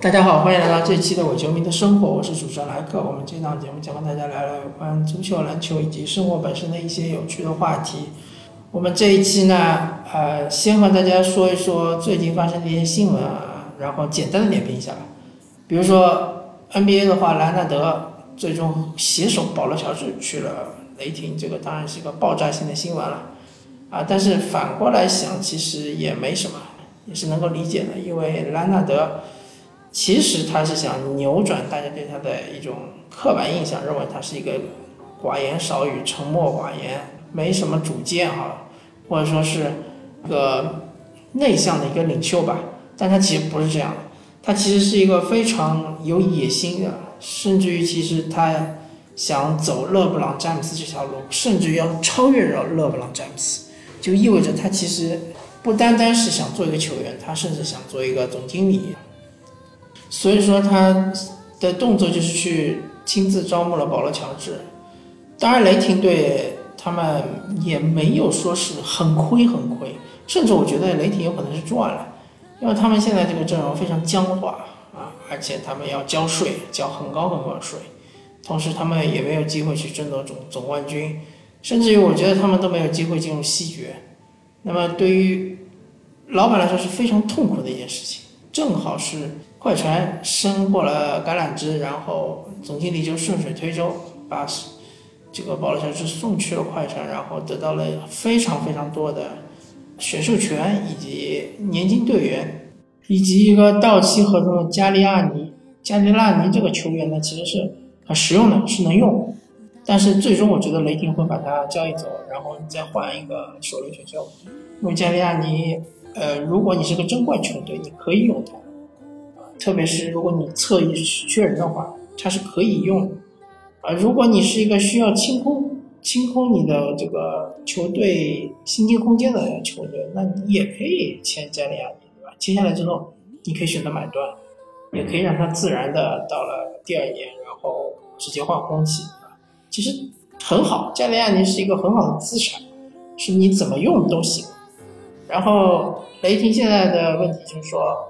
大家好，欢迎来到这期的伪球迷的生活，我是主持人莱克。我们这档节目将和大家聊聊有关足球、篮球以及生活本身的一些有趣的话题。我们这一期呢，呃，先和大家说一说最近发生的一些新闻啊，然后简单的点评一下吧。比如说 NBA 的话，莱纳德最终携手保罗乔治去了雷霆，这个当然是一个爆炸性的新闻了啊。但是反过来想，其实也没什么，也是能够理解的，因为莱纳德。其实他是想扭转大家对他的一种刻板印象，认为他是一个寡言少语、沉默寡言、没什么主见哈，或者说是一个内向的一个领袖吧。但他其实不是这样的，他其实是一个非常有野心的，甚至于其实他想走勒布朗詹姆斯这条路，甚至于要超越勒勒布朗詹姆斯，就意味着他其实不单单是想做一个球员，他甚至想做一个总经理。所以说他的动作就是去亲自招募了保罗乔治，当然雷霆队他们也没有说是很亏很亏，甚至我觉得雷霆有可能是赚了，因为他们现在这个阵容非常僵化啊，而且他们要交税，交很高很高的税，同时他们也没有机会去争夺总总冠军，甚至于我觉得他们都没有机会进入西决，那么对于老板来说是非常痛苦的一件事情，正好是。快船伸过了橄榄枝，然后总经理就顺水推舟把这个保罗乔治送去了快船，然后得到了非常非常多的选秀权以及年轻队员，以及一个到期合同的加利亚尼。加利亚尼这个球员呢，其实是很实用的，是能用，但是最终我觉得雷霆会把他交易走，然后你再换一个首轮选秀。因为加利亚尼，呃，如果你是个争冠球队，你可以用他。特别是如果你侧翼缺人的话，它是可以用。啊，如果你是一个需要清空清空你的这个球队薪金空间的球队，那你也可以签加利亚尼，对吧？签下来之后，你可以选择买断，也可以让他自然的到了第二年，然后直接换空气，其实很好。加利亚尼是一个很好的资产，是你怎么用都行。然后雷霆现在的问题就是说。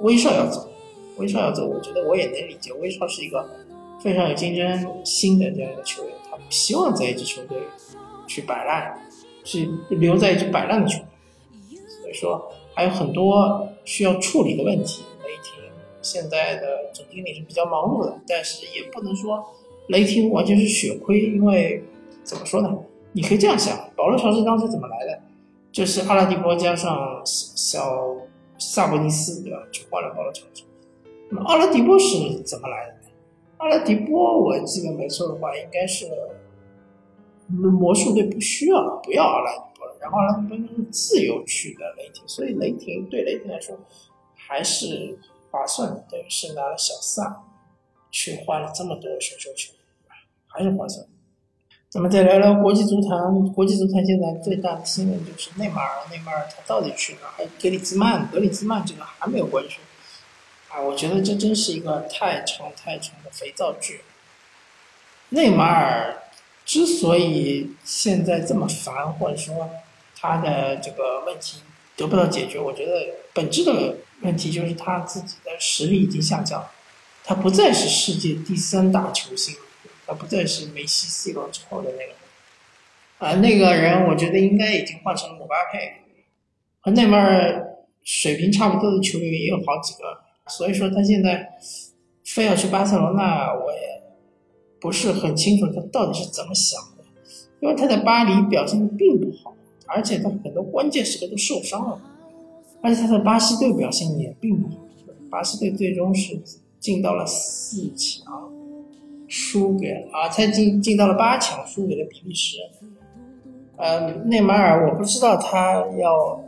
威少要走，威少要走，我觉得我也能理解。威少是一个非常有竞争心的这样一个球员，他不希望在一支球队去摆烂，去留在一支摆烂的球队。所以说还有很多需要处理的问题。雷霆现在的总经理是比较忙碌的，但是也不能说雷霆完全是血亏，因为怎么说呢？你可以这样想，保罗乔治当时怎么来的？就是阿拉迪波加上小。萨博尼斯对吧？就换了保罗乔治。那么奥拉迪波是怎么来的？呢？奥拉迪波我记得没错的话，应该是魔术队不需要了，不要奥拉迪波了。然后奥拉迪波是自由去的雷霆，所以雷霆对雷霆来说还是划算的，等于是拿了小萨去换了这么多选秀权，还是划算。那么再聊聊国际足坛，国际足坛现在最大的新闻就是内马尔，内马尔他到底去哪？还有格里兹曼，格里兹曼这个还没有官宣。啊，我觉得这真是一个太长太长的肥皂剧。内马尔之所以现在这么烦，或者说他的这个问题得不到解决，我觉得本质的问题就是他自己的实力已经下降，他不再是世界第三大球星。他不再是梅西、C 罗之后的那个人，啊，那个人我觉得应该已经换成了姆巴佩，和内马尔水平差不多的球员也有好几个，所以说他现在非要去巴塞罗那，我也不是很清楚他到底是怎么想的，因为他在巴黎表现的并不好，而且他很多关键时刻都受伤了，而且他在巴西队表现也并不好，巴西队最终是进到了四强。输给了啊，才进进到了八强，输给了比利时。呃，内马尔，我不知道他要，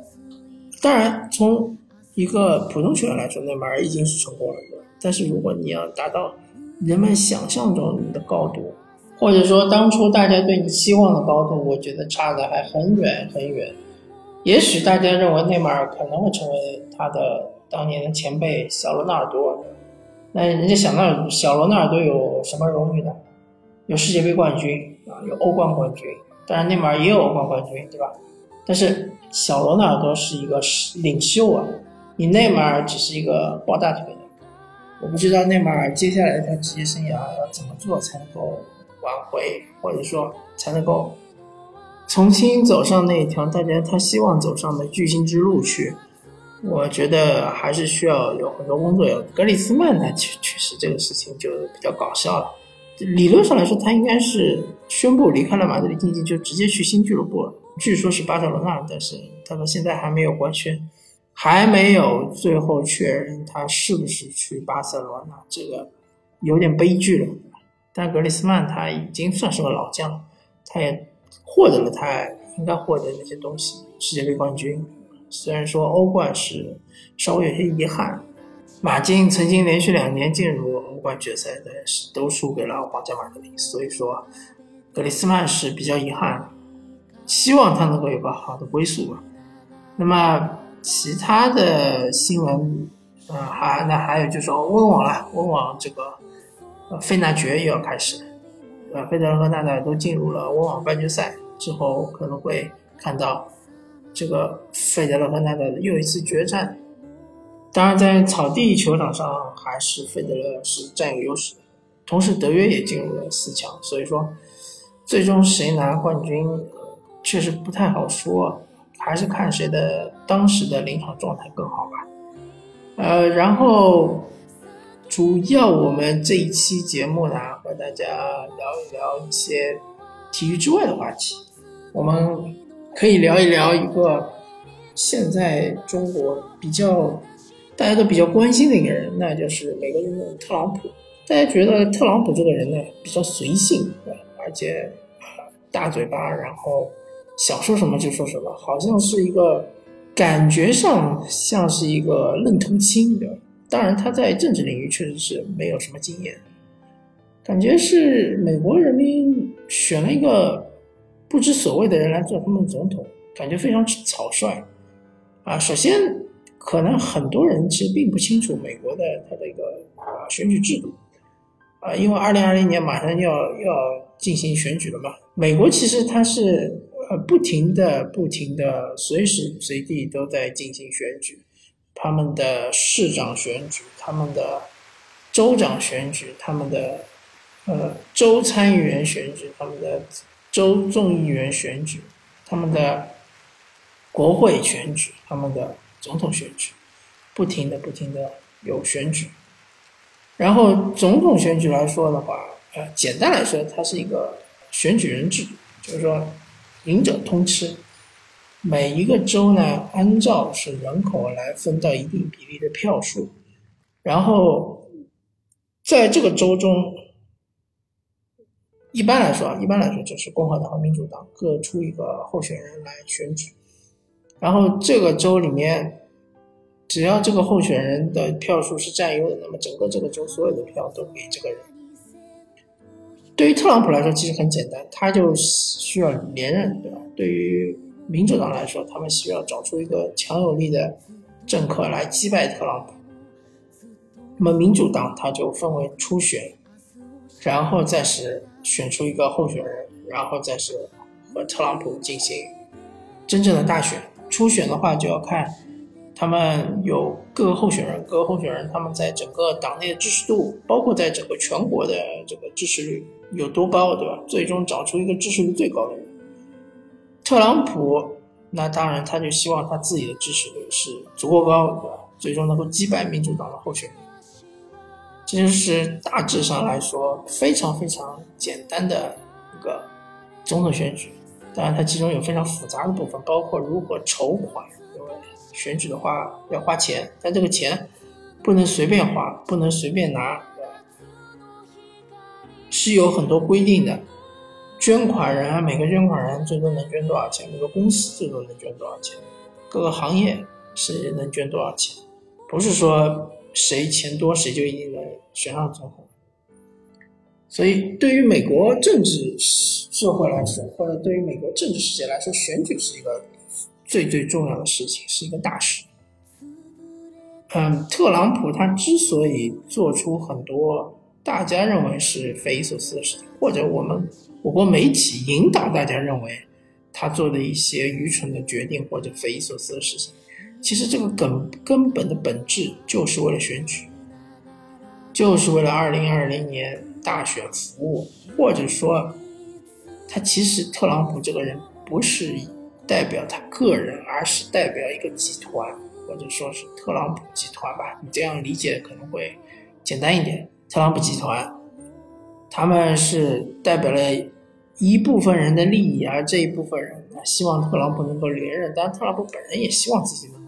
当然从一个普通球员来说，内马尔已经是成功了，但是如果你要达到人们想象中的高度，或者说当初大家对你期望的高度，我觉得差的还很远很远。也许大家认为内马尔可能会成为他的当年的前辈小罗纳尔多。那人家想到小罗纳尔多有什么荣誉呢？有世界杯冠军啊，有欧冠冠军，当然内马尔也有欧冠冠军，对吧？但是小罗纳尔多是一个领袖啊，你内马尔只是一个抱大腿的，我不知道内马尔接下来他职业生涯要怎么做才能够挽回，或者说才能够重新走上那条大家他希望走上的巨星之路去。我觉得还是需要有很多工作。有格里斯曼呢，确确实这个事情就比较搞笑了。理论上来说，他应该是宣布离开了马德里竞技，就直接去新俱乐部了。据说是巴塞罗那，但是他到现在还没有官宣，还没有最后确认他是不是去巴塞罗那，这个有点悲剧了。但格里斯曼他已经算是个老将，他也获得了他应该获得那些东西，世界杯冠军。虽然说欧冠是稍微有些遗憾，马竞曾经连续两年进入欧冠决赛，但是都输给了皇家马德里，所以说格里斯曼是比较遗憾，希望他能够有个好的归宿吧。那么其他的新闻，呃，还那还有就是说温网了，温网这个呃费纳爵又要开始，呃，费德勒和纳达尔都进入了温网半决赛之后，可能会看到。这个费德勒和纳达尔又一次决战，当然在草地球场上还是费德勒是占有优势，同时德约也进入了四强，所以说最终谁拿冠军确实不太好说，还是看谁的当时的临场状态更好吧。呃，然后主要我们这一期节目呢，和大家聊一聊一些体育之外的话题，我们。可以聊一聊一个现在中国比较大家都比较关心的一个人，那就是美国总统特朗普。大家觉得特朗普这个人呢比较随性，而且大嘴巴，然后想说什么就说什么，好像是一个感觉上像是一个愣头青，对吧？当然他在政治领域确实是没有什么经验，感觉是美国人民选了一个。不知所谓的人来做他们总统，感觉非常草率，啊，首先可能很多人其实并不清楚美国的它的一个啊选举制度，啊，因为二零二零年马上要要进行选举了嘛，美国其实它是呃不停的不停的随时随地都在进行选举，他们的市长选举，他们的州长选举，他们的呃州参议员选举，他们的。州众议员选举，他们的国会选举，他们的总统选举，不停的不停的有选举。然后总统选举来说的话，呃，简单来说，它是一个选举人制，就是说，赢者通吃。每一个州呢，按照是人口来分到一定比例的票数，然后在这个州中。一般来说啊，一般来说就是共和党和民主党各出一个候选人来选举，然后这个州里面，只要这个候选人的票数是占优的，那么整个这个州所有的票都给这个人。对于特朗普来说，其实很简单，他就需要连任，对吧？对于民主党来说，他们需要找出一个强有力的政客来击败特朗普。那么民主党他就分为初选，然后再是。选出一个候选人，然后再是和特朗普进行真正的大选。初选的话，就要看他们有各个候选人，各个候选人他们在整个党内的支持度，包括在整个全国的这个支持率有多高，对吧？最终找出一个支持率最高的人。特朗普，那当然他就希望他自己的支持率是足够高，对吧？最终能够击败民主党的候选人。这就是大致上来说非常非常简单的一个总统选举，当然它其中有非常复杂的部分，包括如何筹款，因为选举的话要花钱，但这个钱不能随便花，不能随便拿，是有很多规定的。捐款人啊每个捐款人最多能捐多少钱？每个公司最多能捐多少钱？各个行业是能捐多少钱？不是说。谁钱多，谁就一定能选上总统。所以，对于美国政治社会来说，或者对于美国政治世界来说，选举是一个最最重要的事情，是一个大事。嗯，特朗普他之所以做出很多大家认为是匪夷所思的事情，或者我们我国媒体引导大家认为他做的一些愚蠢的决定或者匪夷所思的事情。其实这个根根本的本质就是为了选举，就是为了二零二零年大选服务，或者说，他其实特朗普这个人不是代表他个人，而是代表一个集团，或者说是特朗普集团吧。你这样理解可能会简单一点。特朗普集团，他们是代表了一部分人的利益，而这一部分人希望特朗普能够连任，当然特朗普本人也希望自己能。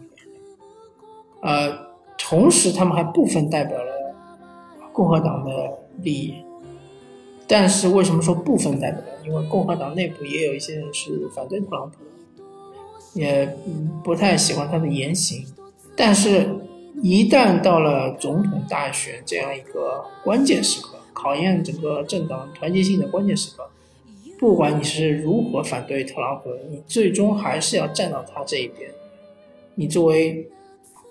呃，同时他们还部分代表了。共和党的利益，但是为什么说部分代表呢？因为共和党内部也有一些人是反对特朗普的，也不太喜欢他的言行。但是，一旦到了总统大选这样一个关键时刻，考验整个政党团结性的关键时刻，不管你是如何反对特朗普，你最终还是要站到他这一边。你作为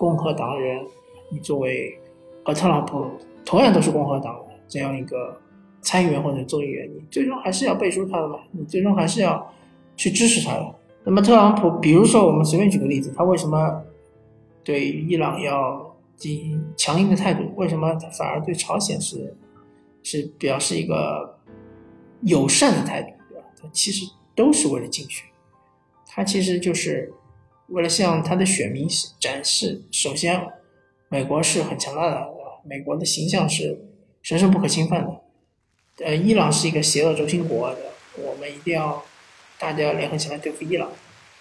共和党人，你作为和特朗普。同样都是共和党的这样一个参议员或者众议员，你最终还是要背书他的嘛？你最终还是要去支持他的。那么特朗普，比如说我们随便举个例子，他为什么对伊朗要进行强硬的态度？为什么他反而对朝鲜是是表示一个友善的态度，对吧？他其实都是为了竞选，他其实就是为了向他的选民展示，首先美国是很强大的。美国的形象是神圣不可侵犯的，呃，伊朗是一个邪恶轴心国的，我们一定要大家联合起来对付伊朗。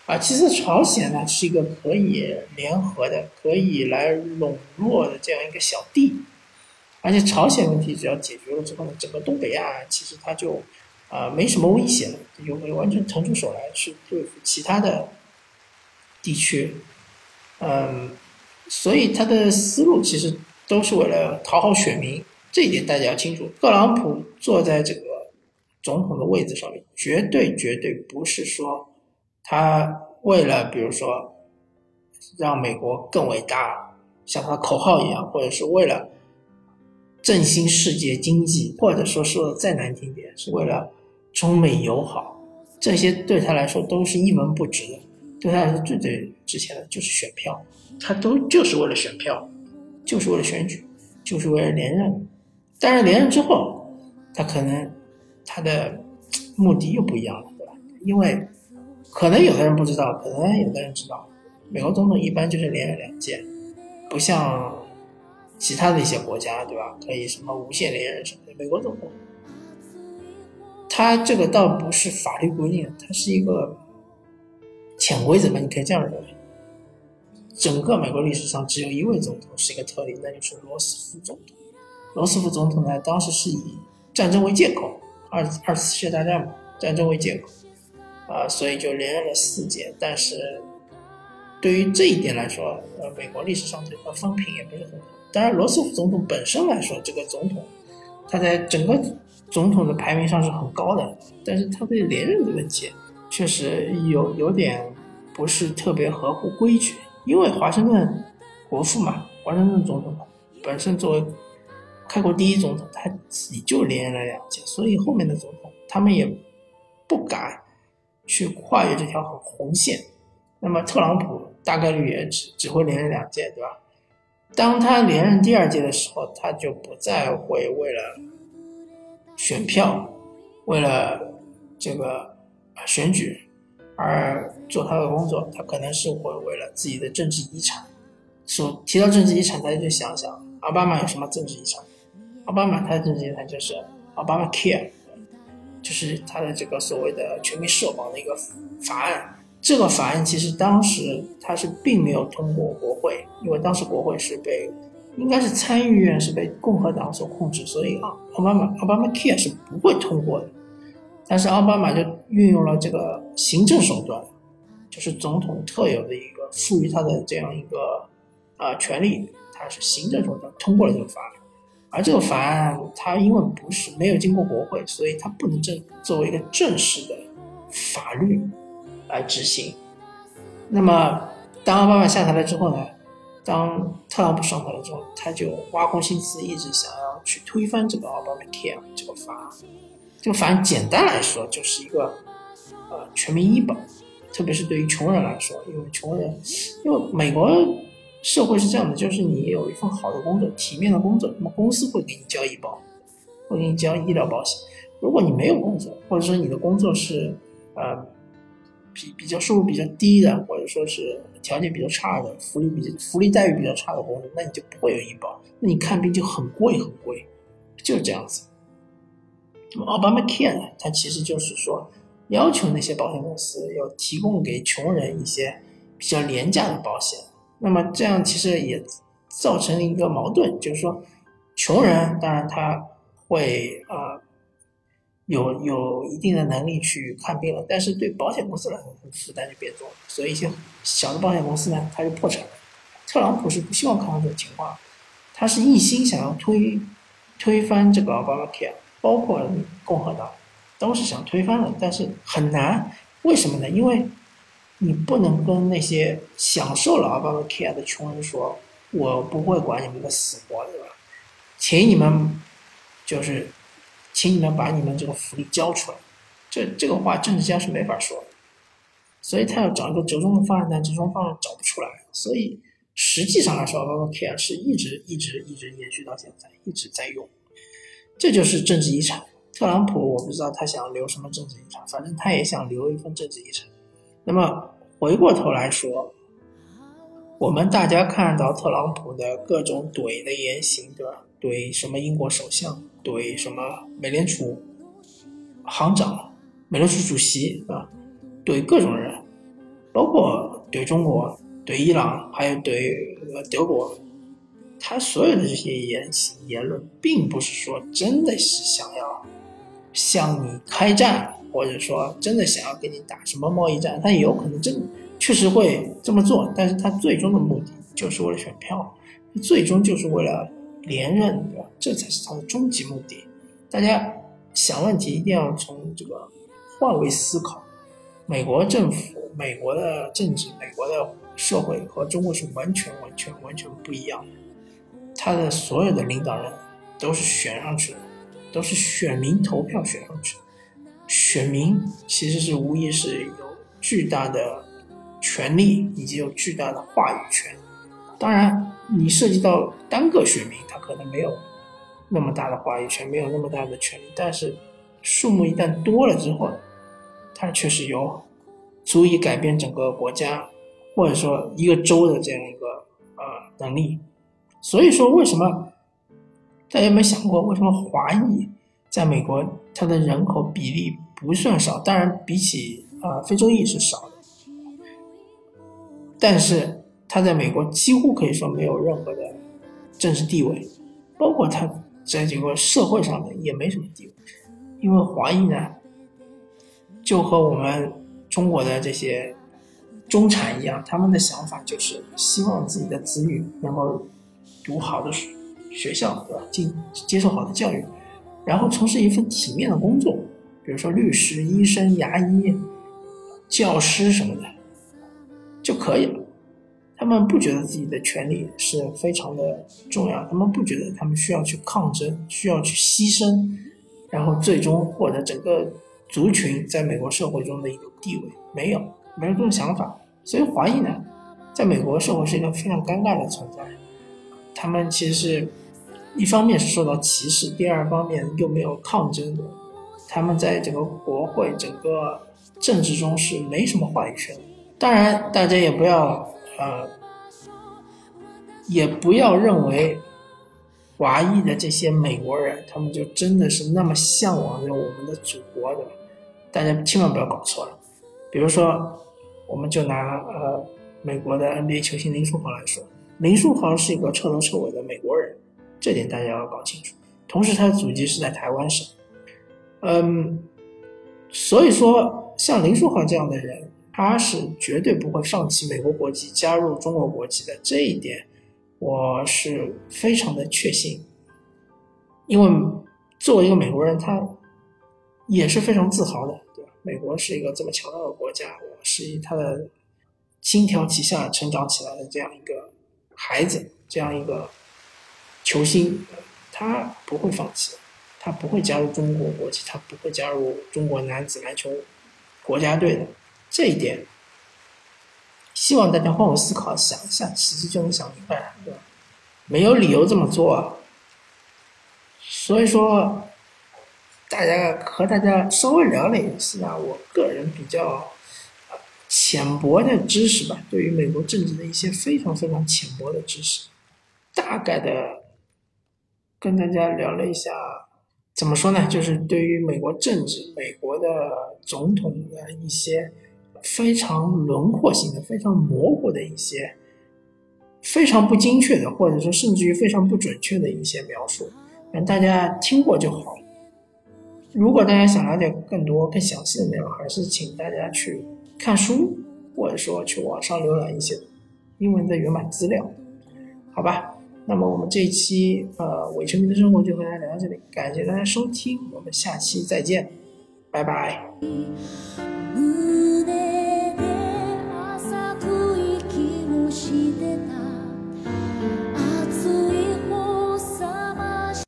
啊，其实朝鲜呢是一个可以联合的、可以来笼络的这样一个小弟，而且朝鲜问题只要解决了之后呢，整个东北亚其实它就啊没什么威胁了，就会完全腾出手来去对付其他的地区。嗯，所以他的思路其实。都是为了讨好选民，这一点大家要清楚。特朗普坐在这个总统的位置上面，绝对绝对不是说他为了，比如说让美国更伟大，像他的口号一样，或者是为了振兴世界经济，或者说说的再难听点，是为了中美友好，这些对他来说都是一文不值的。对他来说最最值钱的就是选票，他都就是为了选票。就是为了选举，就是为了连任。但是连任之后，他可能他的目的又不一样了，对吧？因为可能有的人不知道，可能有的人知道，美国总统一般就是连任两届，不像其他的一些国家，对吧？可以什么无限连任什么的。美国总统，他这个倒不是法律规定，他是一个潜规则吧？你可以这样认为。整个美国历史上只有一位总统是一个特例，那就是罗斯福总统。罗斯福总统呢，当时是以战争为借口，二二次世界大战嘛，战争为借口，啊，所以就连任了四届。但是对于这一点来说，呃，美国历史上这个风评也不是很好。当然，罗斯福总统本身来说，这个总统他在整个总统的排名上是很高的，但是他对连任的问题确实有有点不是特别合乎规矩。因为华盛顿国父嘛，华盛顿总统本身作为开国第一总统，他自己就连任了两届，所以后面的总统他们也不敢去跨越这条红线。那么特朗普大概率也只只会连任两届，对吧？当他连任第二届的时候，他就不再会为了选票，为了这个选举。而做他的工作，他可能是会为了自己的政治遗产。所提到政治遗产，大家就想想，奥巴马有什么政治遗产？奥巴马他的政治遗产就是奥巴马 Care，就是他的这个所谓的全民社保的一个法案。这个法案其实当时他是并没有通过国会，因为当时国会是被应该是参议院是被共和党所控制，所以啊，奥巴马奥巴马 Care 是不会通过的。但是奥巴马就运用了这个行政手段，就是总统特有的一个赋予他的这样一个啊权利，他是行政手段通过了这个法案，而这个法案它因为不是没有经过国会，所以它不能正作为一个正式的法律来执行。那么当奥巴马下台了之后呢，当特朗普上台了之后，他就挖空心思一直想要去推翻这个奥巴马 Care 这个法案。就反正简单来说，就是一个呃全民医保，特别是对于穷人来说，因为穷人，因为美国社会是这样的，就是你有一份好的工作、体面的工作，那么公司会给你交医保，会给你交医疗保险。如果你没有工作，或者说你的工作是呃比比较收入比较低的，或者说是条件比较差的，福利比福利待遇比较差的工作，那你就不会有医保，那你看病就很贵很贵，就是这样子。那么奥巴马 Care 呢，它其实就是说要求那些保险公司要提供给穷人一些比较廉价的保险。那么这样其实也造成了一个矛盾，就是说，穷人当然他会呃有有一定的能力去看病了，但是对保险公司来说负担就变重了，所以一些小的保险公司呢，它就破产了。特朗普是不希望看到这种情况，他是一心想要推推翻这个奥巴马 Care，包括共和党都是想推翻的，但是很难，为什么呢？因为。你不能跟那些享受了奥巴马 Care 的穷人说，我不会管你们的死活，对吧？请你们，就是，请你们把你们这个福利交出来。这这个话政治家是没法说的，所以他要找一个折中的方案，但折中方案找不出来。所以实际上来说，奥巴马 Care 是一直一直一直延续到现在，一直在用。这就是政治遗产。特朗普我不知道他想留什么政治遗产，反正他也想留一份政治遗产。那么回过头来说，我们大家看到特朗普的各种怼的言行，对吧？怼什么英国首相，怼什么美联储行长、美联储主席，啊，怼各种人，包括怼中国、怼伊朗，还有怼德国。他所有的这些言行言论，并不是说真的是想要向你开战。或者说真的想要跟你打什么贸易战，他也有可能真确实会这么做，但是他最终的目的就是为了选票，最终就是为了连任，对吧？这才是他的终极目的。大家想问题一定要从这个换位思考。美国政府、美国的政治、美国的社会和中国是完全、完全、完全不一样的。他的所有的领导人都是选上去的，都是选民投票选上去的。选民其实是无疑是有巨大的权利以及有巨大的话语权。当然，你涉及到单个选民，他可能没有那么大的话语权，没有那么大的权利。但是，数目一旦多了之后，他确实有足以改变整个国家或者说一个州的这样一个呃能力。所以说，为什么大家有没有想过，为什么华裔？在美国，它的人口比例不算少，当然比起啊非洲裔是少的，但是他在美国几乎可以说没有任何的政治地位，包括他在这个社会上面也没什么地位，因为华裔呢，就和我们中国的这些中产一样，他们的想法就是希望自己的子女能够读好的学校，对吧？进接受好的教育。然后从事一份体面的工作，比如说律师、医生、牙医、教师什么的，就可以了。他们不觉得自己的权利是非常的重要，他们不觉得他们需要去抗争、需要去牺牲，然后最终获得整个族群在美国社会中的一个地位。没有，没有这种想法。所以华裔呢，在美国社会是一个非常尴尬的存在。他们其实是。一方面是受到歧视，第二方面又没有抗争，他们在整个国会、整个政治中是没什么话语权。当然，大家也不要呃，也不要认为华裔的这些美国人，他们就真的是那么向往着我们的祖国的。大家千万不要搞错了。比如说，我们就拿呃美国的 NBA 球星林书豪来说，林书豪是一个彻头彻尾的美国人。这点大家要搞清楚。同时，他的祖籍是在台湾省，嗯，所以说像林书豪这样的人，他是绝对不会放弃美国国籍，加入中国国籍的。这一点，我是非常的确信。因为作为一个美国人，他也是非常自豪的，对吧？美国是一个这么强大的国家，我是以他的心条旗下成长起来的这样一个孩子，这样一个。球星，他不会放弃，他不会加入中国国籍，他不会加入中国男子篮球国家队的。这一点，希望大家换位思考，想一下，其实就能想明白，对吧？没有理由这么做。所以说，大家和大家稍微聊了一下我个人比较浅薄的知识吧，对于美国政治的一些非常非常浅薄的知识，大概的跟大家聊了一下，怎么说呢？就是对于美国政治、美国的总统的一些非常轮廓性的、非常模糊的一些、非常不精确的，或者说甚至于非常不准确的一些描述。让大家听过就好。如果大家想了解更多、更详细的内容，还是请大家去看书，或者说去网上浏览一些英文的原版资料，好吧？那么我们这一期呃伪球迷的生活就和大家聊到这里，感谢大家收听，我们下期再见，拜拜。